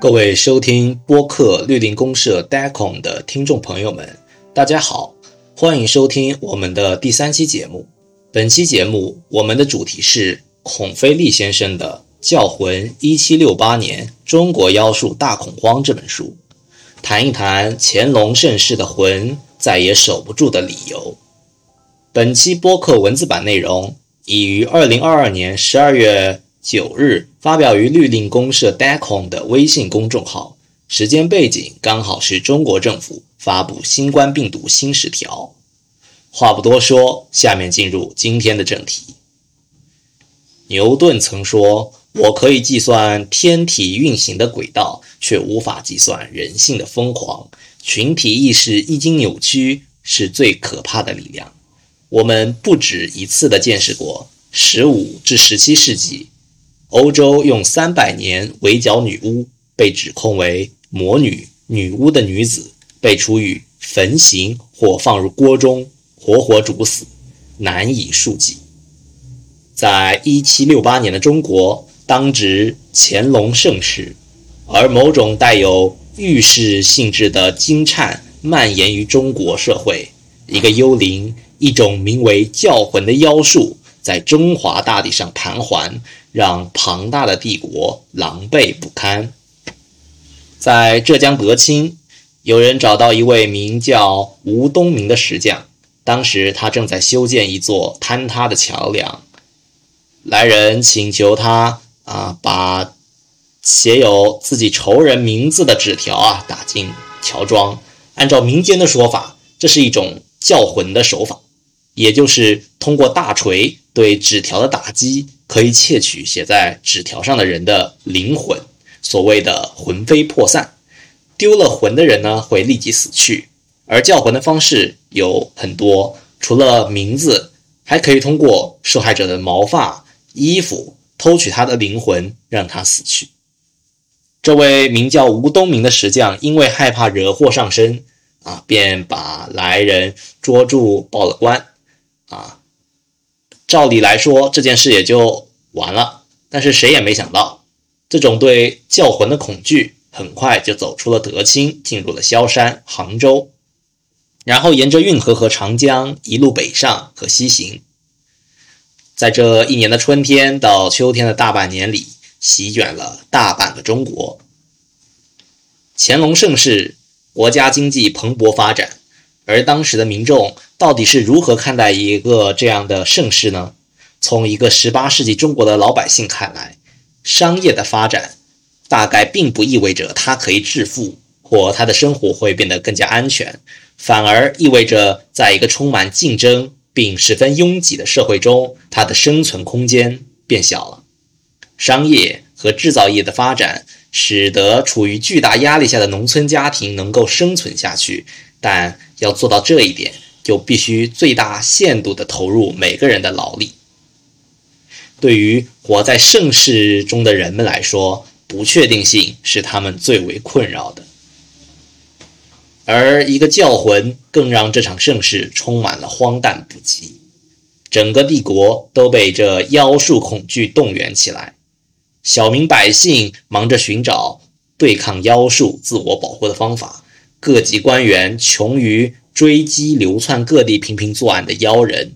各位收听播客绿林公社 DACON 的听众朋友们，大家好，欢迎收听我们的第三期节目。本期节目我们的主题是孔飞利先生的《教魂：一七六八年中国妖术大恐慌》这本书，谈一谈乾隆盛世的魂再也守不住的理由。本期播客文字版内容已于二零二二年十二月。九日发表于律令公社 DACON 的微信公众号，时间背景刚好是中国政府发布新冠病毒新十条。话不多说，下面进入今天的正题。牛顿曾说：“我可以计算天体运行的轨道，却无法计算人性的疯狂。群体意识一经扭曲，是最可怕的力量。”我们不止一次地见识过十五至十七世纪。欧洲用三百年围剿女巫，被指控为魔女、女巫的女子被处以焚刑或放入锅中活活煮死，难以数计。在一七六八年的中国，当值乾隆盛世，而某种带有预示性质的惊颤蔓延于中国社会。一个幽灵，一种名为教魂的妖术，在中华大地上盘桓。让庞大的帝国狼狈不堪。在浙江德清，有人找到一位名叫吴东明的石匠，当时他正在修建一座坍塌的桥梁。来人请求他啊，把写有自己仇人名字的纸条啊打进桥桩。按照民间的说法，这是一种叫魂的手法，也就是通过大锤对纸条的打击。可以窃取写在纸条上的人的灵魂，所谓的魂飞魄散。丢了魂的人呢，会立即死去。而叫魂的方式有很多，除了名字，还可以通过受害者的毛发、衣服偷取他的灵魂，让他死去。这位名叫吴东明的石匠，因为害怕惹祸上身，啊，便把来人捉住报了官，啊。照理来说，这件事也就完了。但是谁也没想到，这种对教魂的恐惧很快就走出了德清，进入了萧山、杭州，然后沿着运河和长江一路北上和西行。在这一年的春天到秋天的大半年里，席卷了大半个中国。乾隆盛世，国家经济蓬勃发展。而当时的民众到底是如何看待一个这样的盛世呢？从一个18世纪中国的老百姓看来，商业的发展大概并不意味着他可以致富或他的生活会变得更加安全，反而意味着在一个充满竞争并十分拥挤的社会中，他的生存空间变小了。商业和制造业的发展使得处于巨大压力下的农村家庭能够生存下去。但要做到这一点，就必须最大限度地投入每个人的劳力。对于活在盛世中的人们来说，不确定性是他们最为困扰的。而一个教魂更让这场盛世充满了荒诞不羁。整个帝国都被这妖术恐惧动员起来，小民百姓忙着寻找对抗妖术、自我保护的方法。各级官员穷于追击流窜各地频频作案的妖人，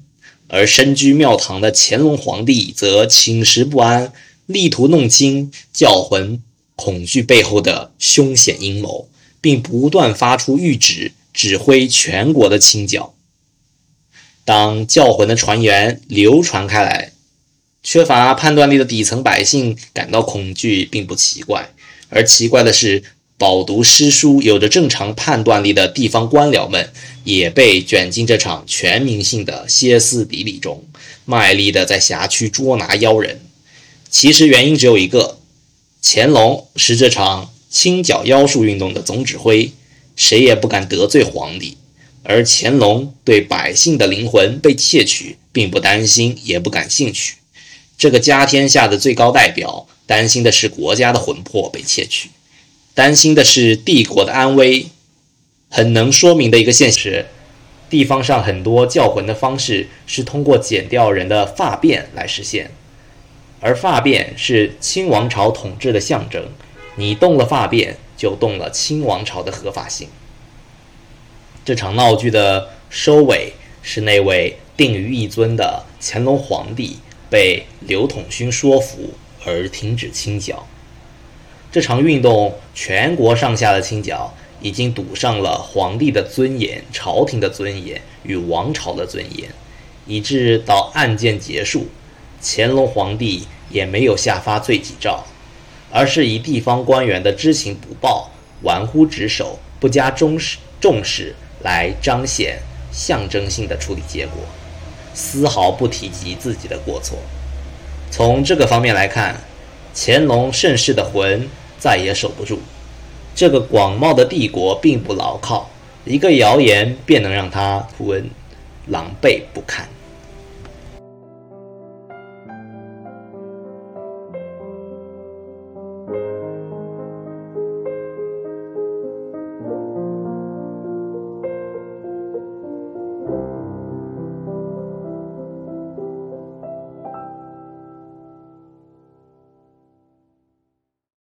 而身居庙堂的乾隆皇帝则寝食不安，力图弄清教魂恐惧背后的凶险阴谋，并不断发出谕旨，指挥全国的清剿。当教魂的传言流传开来，缺乏判断力的底层百姓感到恐惧，并不奇怪，而奇怪的是。饱读诗书、有着正常判断力的地方官僚们，也被卷进这场全民性的歇斯底里中，卖力的在辖区捉拿妖人。其实原因只有一个：乾隆是这场清剿妖术运动的总指挥，谁也不敢得罪皇帝。而乾隆对百姓的灵魂被窃取，并不担心，也不感兴趣。这个家天下的最高代表，担心的是国家的魂魄被窃取。担心的是帝国的安危，很能说明的一个现实：地方上很多叫魂的方式是通过剪掉人的发辫来实现，而发辫是清王朝统治的象征，你动了发辫，就动了清王朝的合法性。这场闹剧的收尾是那位定于一尊的乾隆皇帝被刘统勋说服而停止清剿。这场运动，全国上下的清剿已经赌上了皇帝的尊严、朝廷的尊严与王朝的尊严，以致到案件结束，乾隆皇帝也没有下发罪己诏，而是以地方官员的知情不报、玩忽职守、不加重视重视来彰显象征性的处理结果，丝毫不提及自己的过错。从这个方面来看，乾隆盛世的魂。再也守不住，这个广袤的帝国并不牢靠，一个谣言便能让他图文狼狈不堪。